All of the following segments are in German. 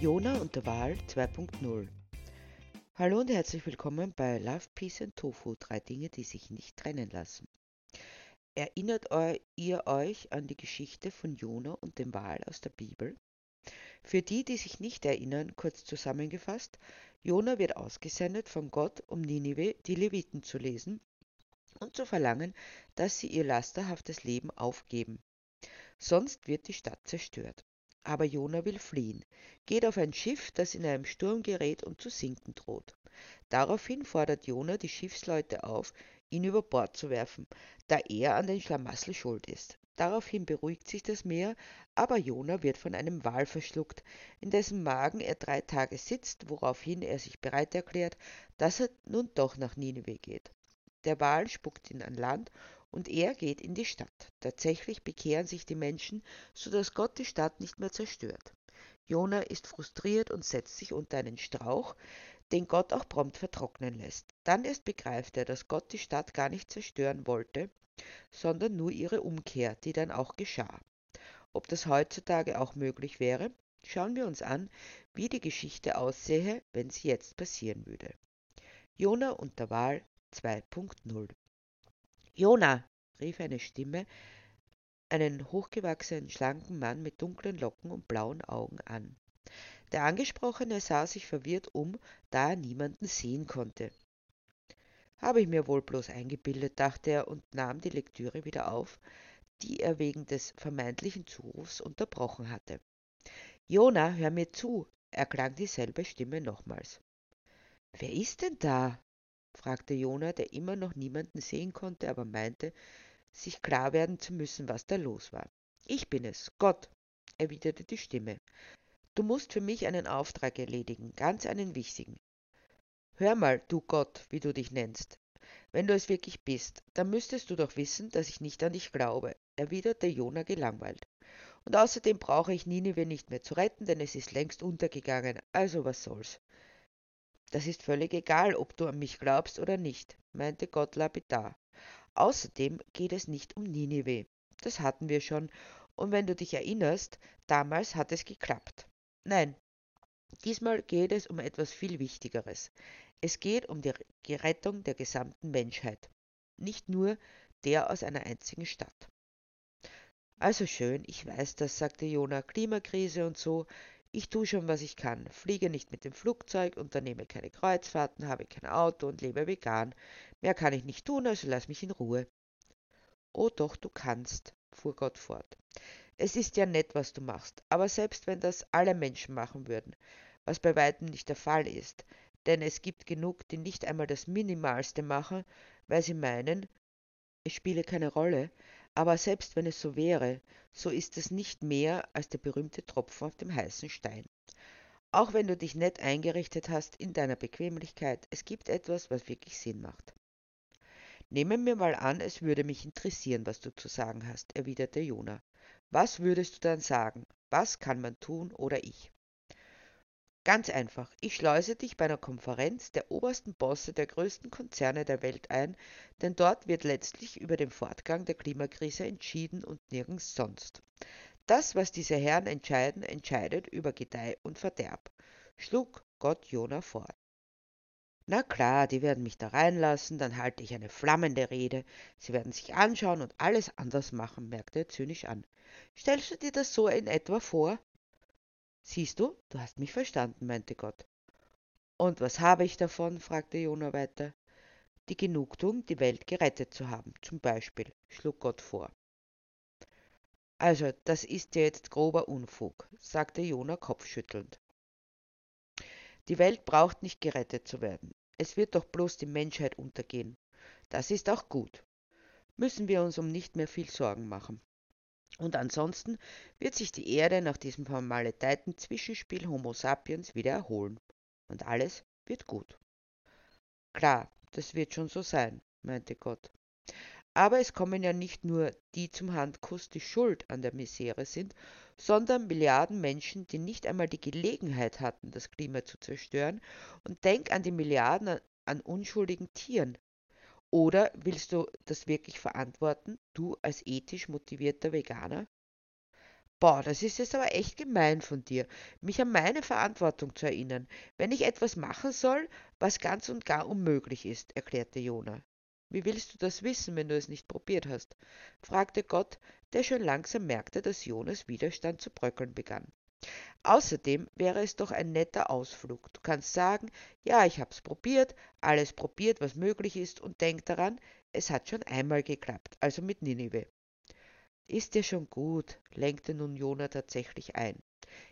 Jona und der Wal 2.0 Hallo und herzlich willkommen bei Love, Peace and Tofu, drei Dinge, die sich nicht trennen lassen. Erinnert ihr euch an die Geschichte von Jona und dem Wal aus der Bibel? Für die, die sich nicht erinnern, kurz zusammengefasst, Jona wird ausgesendet von Gott, um Ninive, die Leviten zu lesen und zu verlangen, dass sie ihr lasterhaftes Leben aufgeben. Sonst wird die Stadt zerstört. Aber Jona will fliehen, geht auf ein Schiff, das in einem Sturm gerät und zu sinken droht. Daraufhin fordert Jona die Schiffsleute auf, ihn über Bord zu werfen, da er an den Schlamassel schuld ist. Daraufhin beruhigt sich das Meer, aber Jona wird von einem Wal verschluckt, in dessen Magen er drei Tage sitzt, woraufhin er sich bereit erklärt, dass er nun doch nach Nineveh geht. Der Wal spuckt ihn an Land und er geht in die Stadt. Tatsächlich bekehren sich die Menschen, so dass Gott die Stadt nicht mehr zerstört. Jona ist frustriert und setzt sich unter einen Strauch, den Gott auch prompt vertrocknen lässt. Dann erst begreift er, dass Gott die Stadt gar nicht zerstören wollte, sondern nur ihre Umkehr, die dann auch geschah. Ob das heutzutage auch möglich wäre, schauen wir uns an, wie die Geschichte aussähe, wenn sie jetzt passieren würde. Jona und der Wahl 2.0 Jona, rief eine Stimme einen hochgewachsenen, schlanken Mann mit dunklen Locken und blauen Augen an. Der Angesprochene sah sich verwirrt um, da er niemanden sehen konnte. Habe ich mir wohl bloß eingebildet, dachte er und nahm die Lektüre wieder auf, die er wegen des vermeintlichen Zurufs unterbrochen hatte. Jona, hör mir zu, erklang dieselbe Stimme nochmals. Wer ist denn da? Fragte Jona, der immer noch niemanden sehen konnte, aber meinte, sich klar werden zu müssen, was da los war. Ich bin es, Gott, erwiderte die Stimme. Du musst für mich einen Auftrag erledigen, ganz einen wichtigen. Hör mal, du Gott, wie du dich nennst. Wenn du es wirklich bist, dann müsstest du doch wissen, dass ich nicht an dich glaube, erwiderte Jona gelangweilt. Und außerdem brauche ich Ninive nicht mehr zu retten, denn es ist längst untergegangen, also was soll's. Das ist völlig egal, ob du an mich glaubst oder nicht, meinte Gott lapidar. Außerdem geht es nicht um Ninive. Das hatten wir schon, und wenn du dich erinnerst, damals hat es geklappt. Nein, diesmal geht es um etwas viel Wichtigeres. Es geht um die Rettung der gesamten Menschheit, nicht nur der aus einer einzigen Stadt. Also schön, ich weiß das, sagte Jona, Klimakrise und so, ich tue schon, was ich kann, fliege nicht mit dem Flugzeug, unternehme keine Kreuzfahrten, habe kein Auto und lebe vegan. Mehr kann ich nicht tun, also lass mich in Ruhe. Oh doch, du kannst, fuhr Gott fort. Es ist ja nett, was du machst, aber selbst wenn das alle Menschen machen würden, was bei weitem nicht der Fall ist, denn es gibt genug, die nicht einmal das Minimalste machen, weil sie meinen, es spiele keine Rolle, aber selbst wenn es so wäre, so ist es nicht mehr als der berühmte Tropfen auf dem heißen Stein. Auch wenn du dich nett eingerichtet hast in deiner Bequemlichkeit, es gibt etwas, was wirklich Sinn macht. Nehmen wir mal an, es würde mich interessieren, was du zu sagen hast, erwiderte Jona. Was würdest du dann sagen? Was kann man tun oder ich? Ganz einfach, ich schleuse dich bei einer Konferenz der obersten Bosse der größten Konzerne der Welt ein, denn dort wird letztlich über den Fortgang der Klimakrise entschieden und nirgends sonst. Das, was diese Herren entscheiden, entscheidet über Gedeih und Verderb, schlug Gott Jona vor. Na klar, die werden mich da reinlassen, dann halte ich eine flammende Rede. Sie werden sich anschauen und alles anders machen, merkte er zynisch an. Stellst du dir das so in etwa vor? Siehst du, du hast mich verstanden, meinte Gott. Und was habe ich davon? fragte Jona weiter. Die Genugtuung, die Welt gerettet zu haben, zum Beispiel, schlug Gott vor. Also, das ist ja jetzt grober Unfug, sagte Jona kopfschüttelnd. Die Welt braucht nicht gerettet zu werden. Es wird doch bloß die Menschheit untergehen. Das ist auch gut. Müssen wir uns um nicht mehr viel Sorgen machen. Und ansonsten wird sich die Erde nach diesem vermaledeiten Zwischenspiel Homo sapiens wieder erholen. Und alles wird gut. Klar, das wird schon so sein, meinte Gott. Aber es kommen ja nicht nur die zum Handkuss, die schuld an der Misere sind, sondern Milliarden Menschen, die nicht einmal die Gelegenheit hatten, das Klima zu zerstören. Und denk an die Milliarden an unschuldigen Tieren, oder willst du das wirklich verantworten, du als ethisch motivierter Veganer? Boah, das ist jetzt aber echt gemein von dir, mich an meine Verantwortung zu erinnern, wenn ich etwas machen soll, was ganz und gar unmöglich ist, erklärte Jona. Wie willst du das wissen, wenn du es nicht probiert hast? fragte Gott, der schon langsam merkte, dass Jonas Widerstand zu bröckeln begann. Außerdem wäre es doch ein netter Ausflug. Du kannst sagen, ja, ich hab's probiert, alles probiert, was möglich ist, und denk daran, es hat schon einmal geklappt, also mit Ninive. Ist dir schon gut, lenkte nun Jona tatsächlich ein.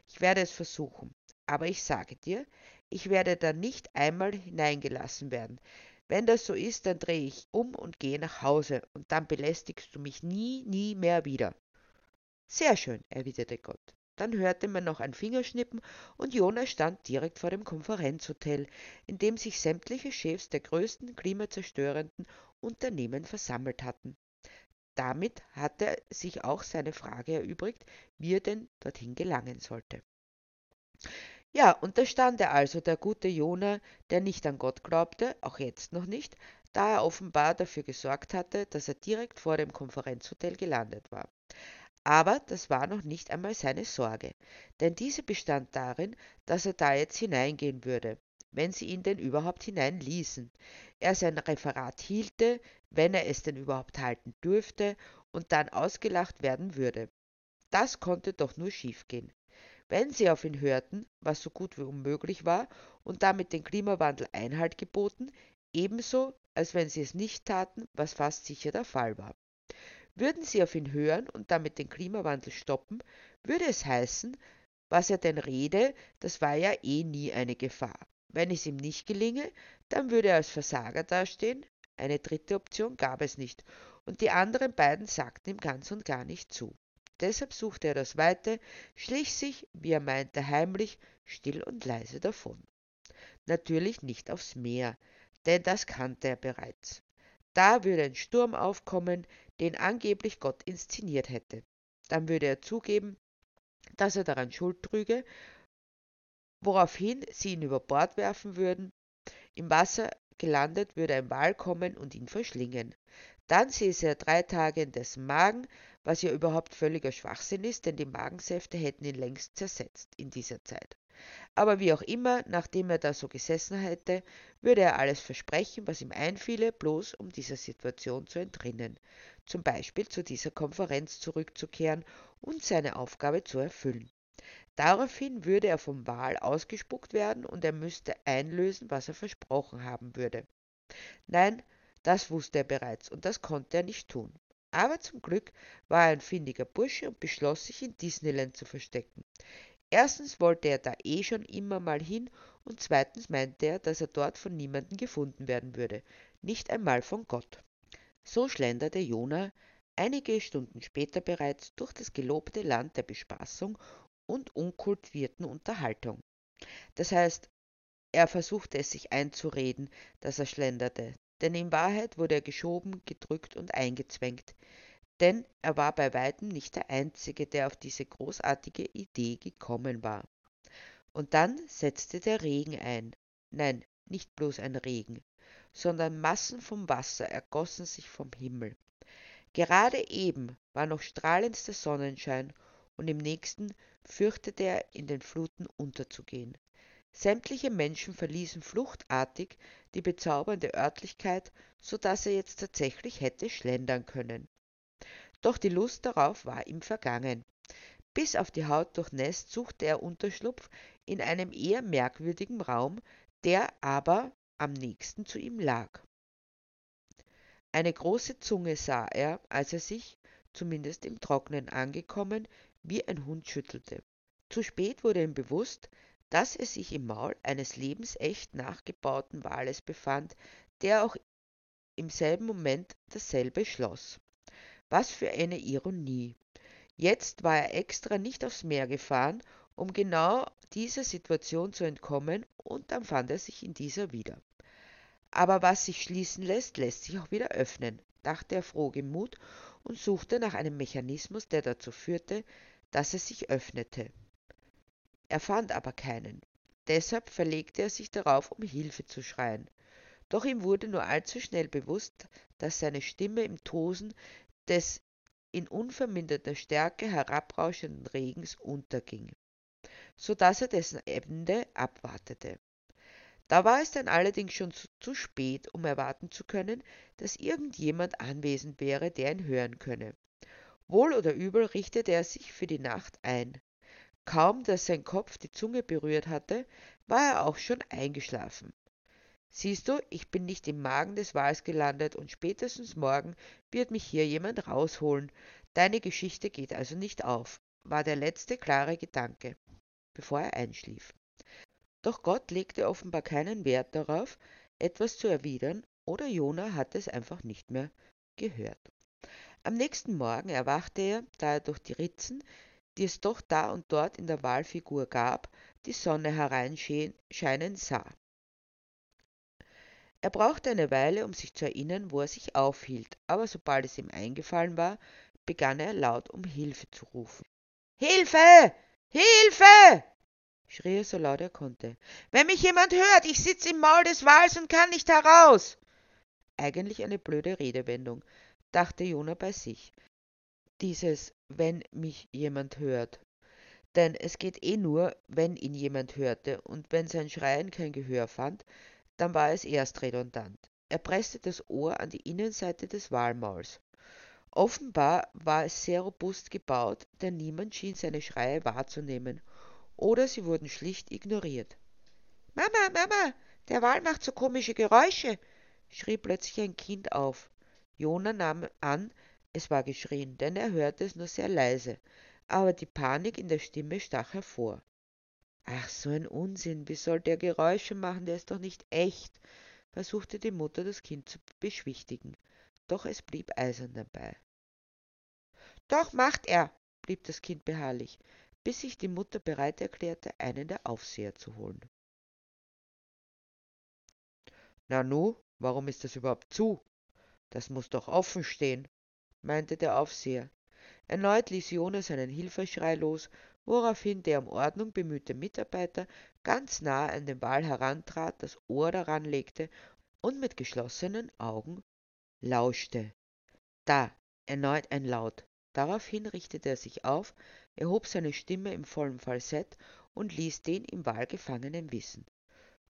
Ich werde es versuchen, aber ich sage dir, ich werde da nicht einmal hineingelassen werden. Wenn das so ist, dann drehe ich um und gehe nach Hause, und dann belästigst du mich nie, nie mehr wieder. Sehr schön, erwiderte Gott. Dann hörte man noch ein Fingerschnippen und Jonas stand direkt vor dem Konferenzhotel, in dem sich sämtliche Chefs der größten klimazerstörenden Unternehmen versammelt hatten. Damit hatte sich auch seine Frage erübrigt, wie er denn dorthin gelangen sollte. Ja, und da stand er also, der gute Jona, der nicht an Gott glaubte, auch jetzt noch nicht, da er offenbar dafür gesorgt hatte, dass er direkt vor dem Konferenzhotel gelandet war. Aber das war noch nicht einmal seine Sorge, denn diese bestand darin, dass er da jetzt hineingehen würde, wenn sie ihn denn überhaupt hineinließen, er sein Referat hielte, wenn er es denn überhaupt halten dürfte, und dann ausgelacht werden würde. Das konnte doch nur schiefgehen. Wenn sie auf ihn hörten, was so gut wie unmöglich war, und damit den Klimawandel Einhalt geboten, ebenso als wenn sie es nicht taten, was fast sicher der Fall war. Würden sie auf ihn hören und damit den Klimawandel stoppen, würde es heißen, was er denn rede, das war ja eh nie eine Gefahr. Wenn es ihm nicht gelinge, dann würde er als Versager dastehen. Eine dritte Option gab es nicht, und die anderen beiden sagten ihm ganz und gar nicht zu. Deshalb suchte er das Weite, schlich sich, wie er meinte, heimlich, still und leise davon. Natürlich nicht aufs Meer, denn das kannte er bereits. Da würde ein Sturm aufkommen, den angeblich Gott inszeniert hätte. Dann würde er zugeben, dass er daran Schuld trüge, woraufhin sie ihn über Bord werfen würden. Im Wasser gelandet würde ein Wal kommen und ihn verschlingen. Dann säße er drei Tage in dessen Magen, was ja überhaupt völliger Schwachsinn ist, denn die Magensäfte hätten ihn längst zersetzt in dieser Zeit. Aber wie auch immer, nachdem er da so gesessen hätte, würde er alles versprechen, was ihm einfiele, bloß um dieser Situation zu entrinnen, zum Beispiel zu dieser Konferenz zurückzukehren und seine Aufgabe zu erfüllen. Daraufhin würde er vom Wal ausgespuckt werden und er müsste einlösen, was er versprochen haben würde. Nein, das wusste er bereits und das konnte er nicht tun. Aber zum Glück war er ein findiger Bursche und beschloss, sich in Disneyland zu verstecken. Erstens wollte er da eh schon immer mal hin und zweitens meinte er, dass er dort von niemandem gefunden werden würde, nicht einmal von Gott. So schlenderte Jona einige Stunden später bereits durch das gelobte Land der Bespaßung und unkultivierten Unterhaltung. Das heißt, er versuchte es sich einzureden, dass er schlenderte, denn in Wahrheit wurde er geschoben, gedrückt und eingezwängt, denn er war bei weitem nicht der Einzige, der auf diese großartige Idee gekommen war. Und dann setzte der Regen ein. Nein, nicht bloß ein Regen, sondern Massen vom Wasser ergossen sich vom Himmel. Gerade eben war noch strahlendster Sonnenschein und im nächsten fürchtete er, in den Fluten unterzugehen. Sämtliche Menschen verließen fluchtartig die bezaubernde Örtlichkeit, so dass er jetzt tatsächlich hätte schlendern können. Doch die Lust darauf war ihm vergangen. Bis auf die Haut durchnässt suchte er Unterschlupf in einem eher merkwürdigen Raum, der aber am nächsten zu ihm lag. Eine große Zunge sah er, als er sich, zumindest im Trocknen angekommen, wie ein Hund schüttelte. Zu spät wurde ihm bewusst, dass er sich im Maul eines lebensecht nachgebauten Wales befand, der auch im selben Moment dasselbe schloss. Was für eine Ironie. Jetzt war er extra nicht aufs Meer gefahren, um genau dieser Situation zu entkommen, und dann fand er sich in dieser wieder. Aber was sich schließen lässt, lässt sich auch wieder öffnen, dachte er frohgemut und suchte nach einem Mechanismus, der dazu führte, dass es sich öffnete. Er fand aber keinen. Deshalb verlegte er sich darauf, um Hilfe zu schreien. Doch ihm wurde nur allzu schnell bewusst, dass seine Stimme im Tosen des in unverminderter Stärke herabrauschenden Regens unterging, so dass er dessen Ende abwartete. Da war es dann allerdings schon zu, zu spät, um erwarten zu können, dass irgendjemand anwesend wäre, der ihn hören könne. Wohl oder übel richtete er sich für die Nacht ein. Kaum, dass sein Kopf die Zunge berührt hatte, war er auch schon eingeschlafen. Siehst du, ich bin nicht im Magen des Wals gelandet und spätestens morgen wird mich hier jemand rausholen. Deine Geschichte geht also nicht auf, war der letzte klare Gedanke, bevor er einschlief. Doch Gott legte offenbar keinen Wert darauf, etwas zu erwidern, oder Jona hatte es einfach nicht mehr gehört. Am nächsten Morgen erwachte er, da er durch die Ritzen, die es doch da und dort in der Walfigur gab, die Sonne hereinscheinen sah. Er brauchte eine Weile, um sich zu erinnern, wo er sich aufhielt, aber sobald es ihm eingefallen war, begann er laut um Hilfe zu rufen. Hilfe! Hilfe! schrie er so laut er konnte. Wenn mich jemand hört, ich sitze im Maul des Wals und kann nicht heraus. Eigentlich eine blöde Redewendung, dachte Jona bei sich. Dieses wenn mich jemand hört. Denn es geht eh nur, wenn ihn jemand hörte, und wenn sein Schreien kein Gehör fand, dann war es erst redundant. Er presste das Ohr an die Innenseite des Walmauls. Offenbar war es sehr robust gebaut, denn niemand schien seine Schreie wahrzunehmen, oder sie wurden schlicht ignoriert. Mama, Mama, der Wal macht so komische Geräusche, schrie plötzlich ein Kind auf. Jona nahm an, es war geschrien, denn er hörte es nur sehr leise, aber die Panik in der Stimme stach hervor. Ach, so ein Unsinn, wie sollte er Geräusche machen, der ist doch nicht echt, versuchte die Mutter das Kind zu beschwichtigen, doch es blieb eisern dabei. Doch macht er, blieb das Kind beharrlich, bis sich die Mutter bereit erklärte, einen der Aufseher zu holen. Nanu, warum ist das überhaupt zu? Das muss doch offen stehen, meinte der Aufseher. Erneut ließ Jonas einen Hilfeschrei los, woraufhin der um Ordnung bemühte Mitarbeiter ganz nahe an den Wal herantrat, das Ohr daran legte und mit geschlossenen Augen lauschte. Da, erneut ein Laut. Daraufhin richtete er sich auf, erhob seine Stimme im vollen Falsett und ließ den im Wal Gefangenen wissen.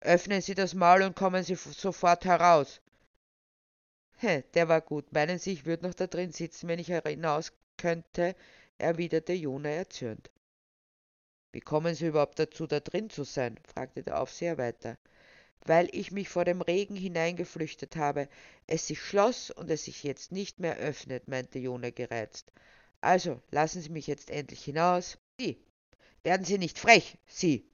Öffnen Sie das Maul und kommen Sie sofort heraus. He, der war gut. Meinen Sie, ich würde noch da drin sitzen, wenn ich hinaus könnte? erwiderte Jona erzürnt. Wie kommen Sie überhaupt dazu, da drin zu sein? fragte der Aufseher weiter. Weil ich mich vor dem Regen hineingeflüchtet habe, es sich schloss und es sich jetzt nicht mehr öffnet, meinte Jona gereizt. Also, lassen Sie mich jetzt endlich hinaus. Sie. Werden Sie nicht frech, Sie.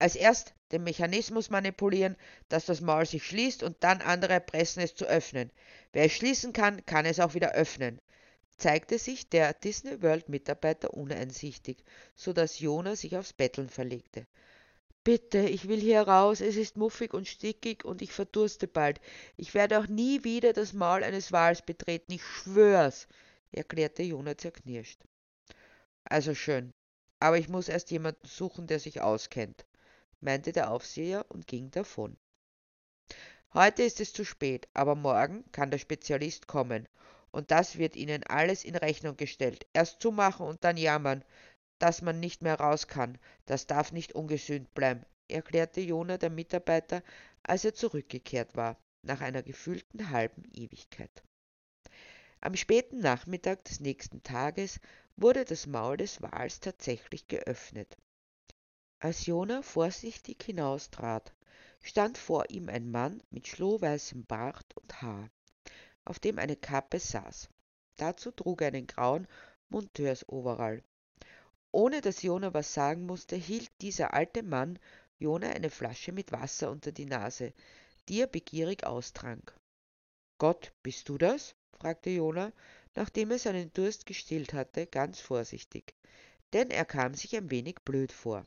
Als erst den Mechanismus manipulieren, dass das Maul sich schließt und dann andere pressen es zu öffnen. Wer es schließen kann, kann es auch wieder öffnen. Zeigte sich der Disney World Mitarbeiter uneinsichtig, so dass Jona sich aufs Betteln verlegte. Bitte, ich will hier raus, es ist muffig und stickig und ich verdurste bald. Ich werde auch nie wieder das Maul eines Wals betreten, ich schwör's, erklärte Jona zerknirscht. Also schön, aber ich muss erst jemanden suchen, der sich auskennt meinte der Aufseher und ging davon. Heute ist es zu spät, aber morgen kann der Spezialist kommen, und das wird Ihnen alles in Rechnung gestellt. Erst zumachen und dann jammern, dass man nicht mehr raus kann. Das darf nicht ungesühnt bleiben, erklärte Jona der Mitarbeiter, als er zurückgekehrt war, nach einer gefühlten halben Ewigkeit. Am späten Nachmittag des nächsten Tages wurde das Maul des Wals tatsächlich geöffnet. Als Jona vorsichtig hinaustrat, stand vor ihm ein Mann mit schlohweißem Bart und Haar, auf dem eine Kappe saß. Dazu trug er einen grauen Monteursoverall. Ohne dass Jona was sagen musste, hielt dieser alte Mann Jona eine Flasche mit Wasser unter die Nase, die er begierig austrank. Gott, bist du das? fragte Jona, nachdem er seinen Durst gestillt hatte, ganz vorsichtig, denn er kam sich ein wenig blöd vor.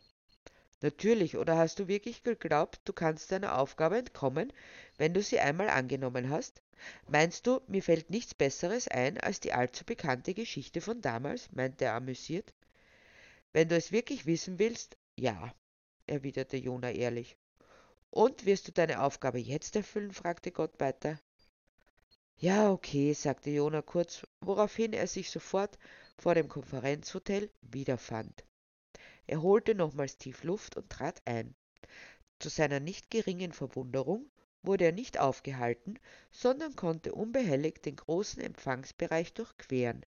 Natürlich, oder hast du wirklich geglaubt, du kannst deiner Aufgabe entkommen, wenn du sie einmal angenommen hast? Meinst du, mir fällt nichts Besseres ein als die allzu bekannte Geschichte von damals? meinte er amüsiert. Wenn du es wirklich wissen willst, ja, erwiderte Jona ehrlich. Und wirst du deine Aufgabe jetzt erfüllen? fragte Gott weiter. Ja, okay, sagte Jona kurz, woraufhin er sich sofort vor dem Konferenzhotel wiederfand. Er holte nochmals tief Luft und trat ein. Zu seiner nicht geringen Verwunderung wurde er nicht aufgehalten, sondern konnte unbehelligt den großen Empfangsbereich durchqueren,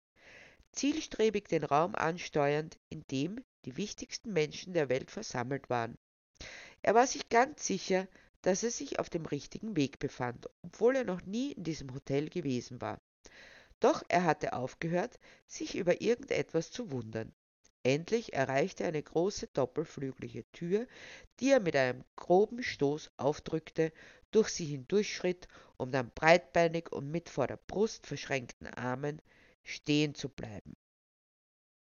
zielstrebig den Raum ansteuernd, in dem die wichtigsten Menschen der Welt versammelt waren. Er war sich ganz sicher, dass er sich auf dem richtigen Weg befand, obwohl er noch nie in diesem Hotel gewesen war. Doch er hatte aufgehört, sich über irgendetwas zu wundern. Endlich erreichte er eine große doppelflügelige Tür, die er mit einem groben Stoß aufdrückte, durch sie hindurchschritt, um dann breitbeinig und mit vor der Brust verschränkten Armen stehen zu bleiben.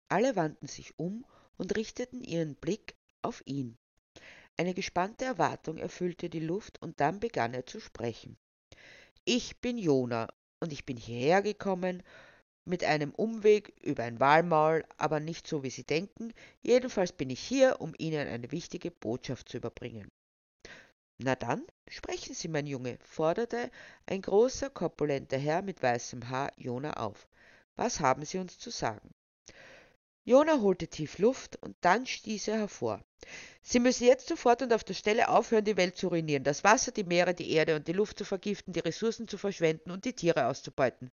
Alle wandten sich um und richteten ihren Blick auf ihn. Eine gespannte Erwartung erfüllte die Luft, und dann begann er zu sprechen. Ich bin Jona, und ich bin hierher gekommen mit einem Umweg über ein Walmaul, aber nicht so, wie Sie denken. Jedenfalls bin ich hier, um Ihnen eine wichtige Botschaft zu überbringen. Na dann, sprechen Sie, mein Junge, forderte ein großer, korpulenter Herr mit weißem Haar Jona auf. Was haben Sie uns zu sagen? Jona holte tief Luft und dann stieß er hervor. Sie müssen jetzt sofort und auf der Stelle aufhören, die Welt zu ruinieren, das Wasser, die Meere, die Erde und die Luft zu vergiften, die Ressourcen zu verschwenden und die Tiere auszubeuten.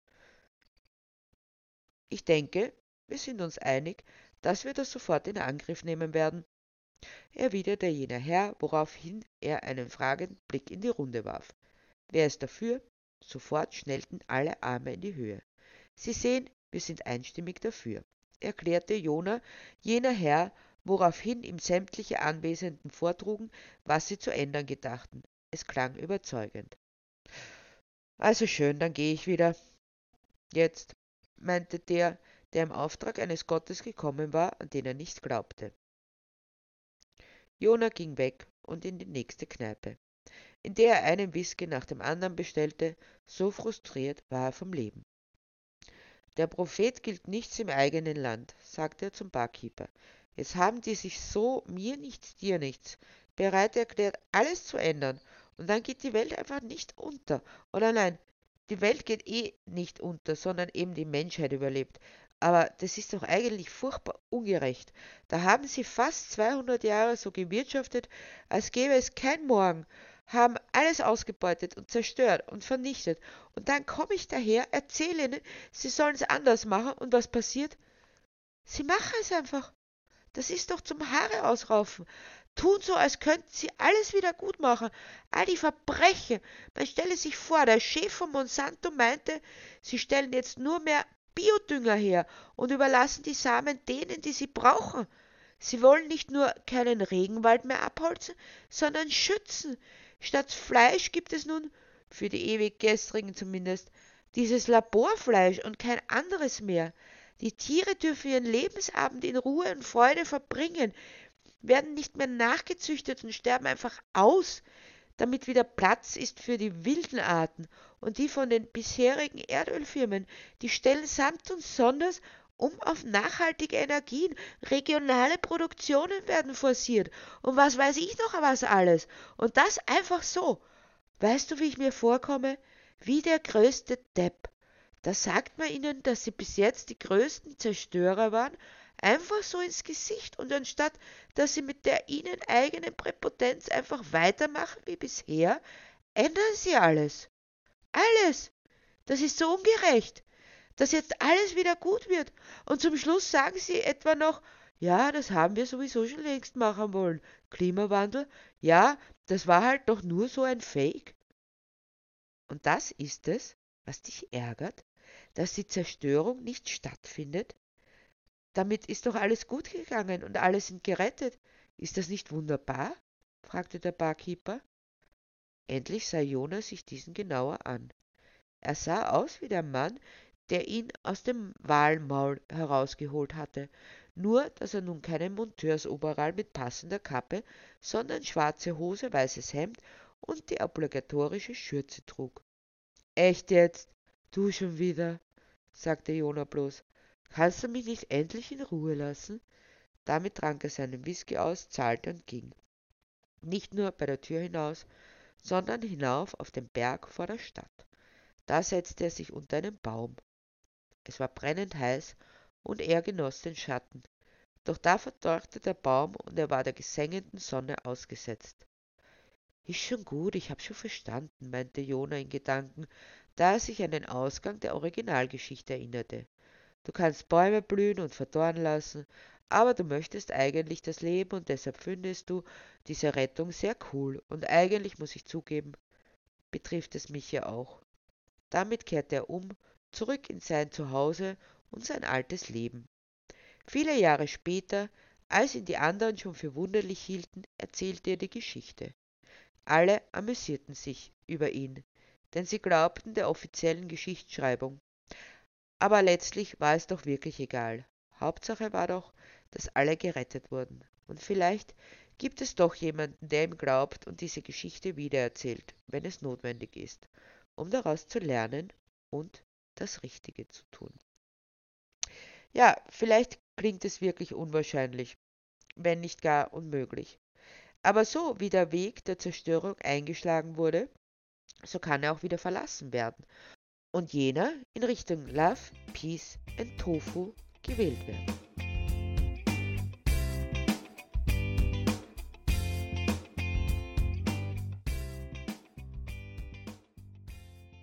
Ich denke, wir sind uns einig, dass wir das sofort in Angriff nehmen werden, erwiderte jener Herr, woraufhin er einen fragenden Blick in die Runde warf. Wer ist dafür? Sofort schnellten alle Arme in die Höhe. Sie sehen, wir sind einstimmig dafür erklärte Jona, jener Herr, woraufhin ihm sämtliche Anwesenden vortrugen, was sie zu ändern gedachten. Es klang überzeugend. Also schön, dann gehe ich wieder. Jetzt, meinte der, der im Auftrag eines Gottes gekommen war, an den er nicht glaubte. Jona ging weg und in die nächste Kneipe, in der er einen Whisky nach dem anderen bestellte, so frustriert war er vom Leben. Der Prophet gilt nichts im eigenen Land, sagte er zum Barkeeper. Jetzt haben die sich so mir nichts, dir nichts bereit erklärt, alles zu ändern. Und dann geht die Welt einfach nicht unter. Oder nein, die Welt geht eh nicht unter, sondern eben die Menschheit überlebt. Aber das ist doch eigentlich furchtbar ungerecht. Da haben sie fast 200 Jahre so gewirtschaftet, als gäbe es kein Morgen haben alles ausgebeutet und zerstört und vernichtet. Und dann komme ich daher, erzähle ihnen, sie sollen es anders machen. Und was passiert? Sie machen es einfach. Das ist doch zum Haare ausraufen. Tun so, als könnten sie alles wieder gut machen. All die Verbrechen. Man stelle sich vor, der Chef von Monsanto meinte, sie stellen jetzt nur mehr Biodünger her und überlassen die Samen denen, die sie brauchen. Sie wollen nicht nur keinen Regenwald mehr abholzen, sondern schützen. Statt Fleisch gibt es nun, für die ewig gestrigen zumindest, dieses Laborfleisch und kein anderes mehr. Die Tiere dürfen ihren Lebensabend in Ruhe und Freude verbringen, werden nicht mehr nachgezüchtet und sterben einfach aus, damit wieder Platz ist für die wilden Arten und die von den bisherigen Erdölfirmen, die stellen samt und sonders um auf nachhaltige Energien. Regionale Produktionen werden forciert. Und was weiß ich noch was alles. Und das einfach so. Weißt du, wie ich mir vorkomme? Wie der größte Depp. Da sagt man ihnen, dass sie bis jetzt die größten Zerstörer waren, einfach so ins Gesicht und anstatt, dass sie mit der ihnen eigenen Präpotenz einfach weitermachen wie bisher, ändern sie alles. Alles. Das ist so ungerecht dass jetzt alles wieder gut wird. Und zum Schluss sagen sie etwa noch, ja, das haben wir sowieso schon längst machen wollen. Klimawandel, ja, das war halt doch nur so ein Fake. Und das ist es, was dich ärgert, dass die Zerstörung nicht stattfindet? Damit ist doch alles gut gegangen und alle sind gerettet. Ist das nicht wunderbar? fragte der Barkeeper. Endlich sah Jonas sich diesen genauer an. Er sah aus wie der Mann, der ihn aus dem Walmaul herausgeholt hatte, nur dass er nun keinen Monteursoberall mit passender Kappe, sondern schwarze Hose, weißes Hemd und die obligatorische Schürze trug. Echt jetzt? Du schon wieder? sagte Jona bloß. Kannst du mich nicht endlich in Ruhe lassen? Damit trank er seinen Whisky aus, zahlte und ging. Nicht nur bei der Tür hinaus, sondern hinauf auf den Berg vor der Stadt. Da setzte er sich unter einen Baum. Es war brennend heiß und er genoss den Schatten. Doch da verdorrte der Baum und er war der gesengenden Sonne ausgesetzt. Ist schon gut, ich hab schon verstanden, meinte Jona in Gedanken, da er sich an den Ausgang der Originalgeschichte erinnerte. Du kannst Bäume blühen und verdorren lassen, aber du möchtest eigentlich das Leben und deshalb findest du diese Rettung sehr cool und eigentlich muss ich zugeben, betrifft es mich ja auch. Damit kehrte er um, zurück in sein Zuhause und sein altes Leben. Viele Jahre später, als ihn die anderen schon für wunderlich hielten, erzählte er die Geschichte. Alle amüsierten sich über ihn, denn sie glaubten der offiziellen Geschichtsschreibung. Aber letztlich war es doch wirklich egal. Hauptsache war doch, dass alle gerettet wurden. Und vielleicht gibt es doch jemanden, der ihm glaubt und diese Geschichte wiedererzählt, wenn es notwendig ist, um daraus zu lernen und das Richtige zu tun. Ja, vielleicht klingt es wirklich unwahrscheinlich, wenn nicht gar unmöglich. Aber so wie der Weg der Zerstörung eingeschlagen wurde, so kann er auch wieder verlassen werden und jener in Richtung Love, Peace and Tofu gewählt werden.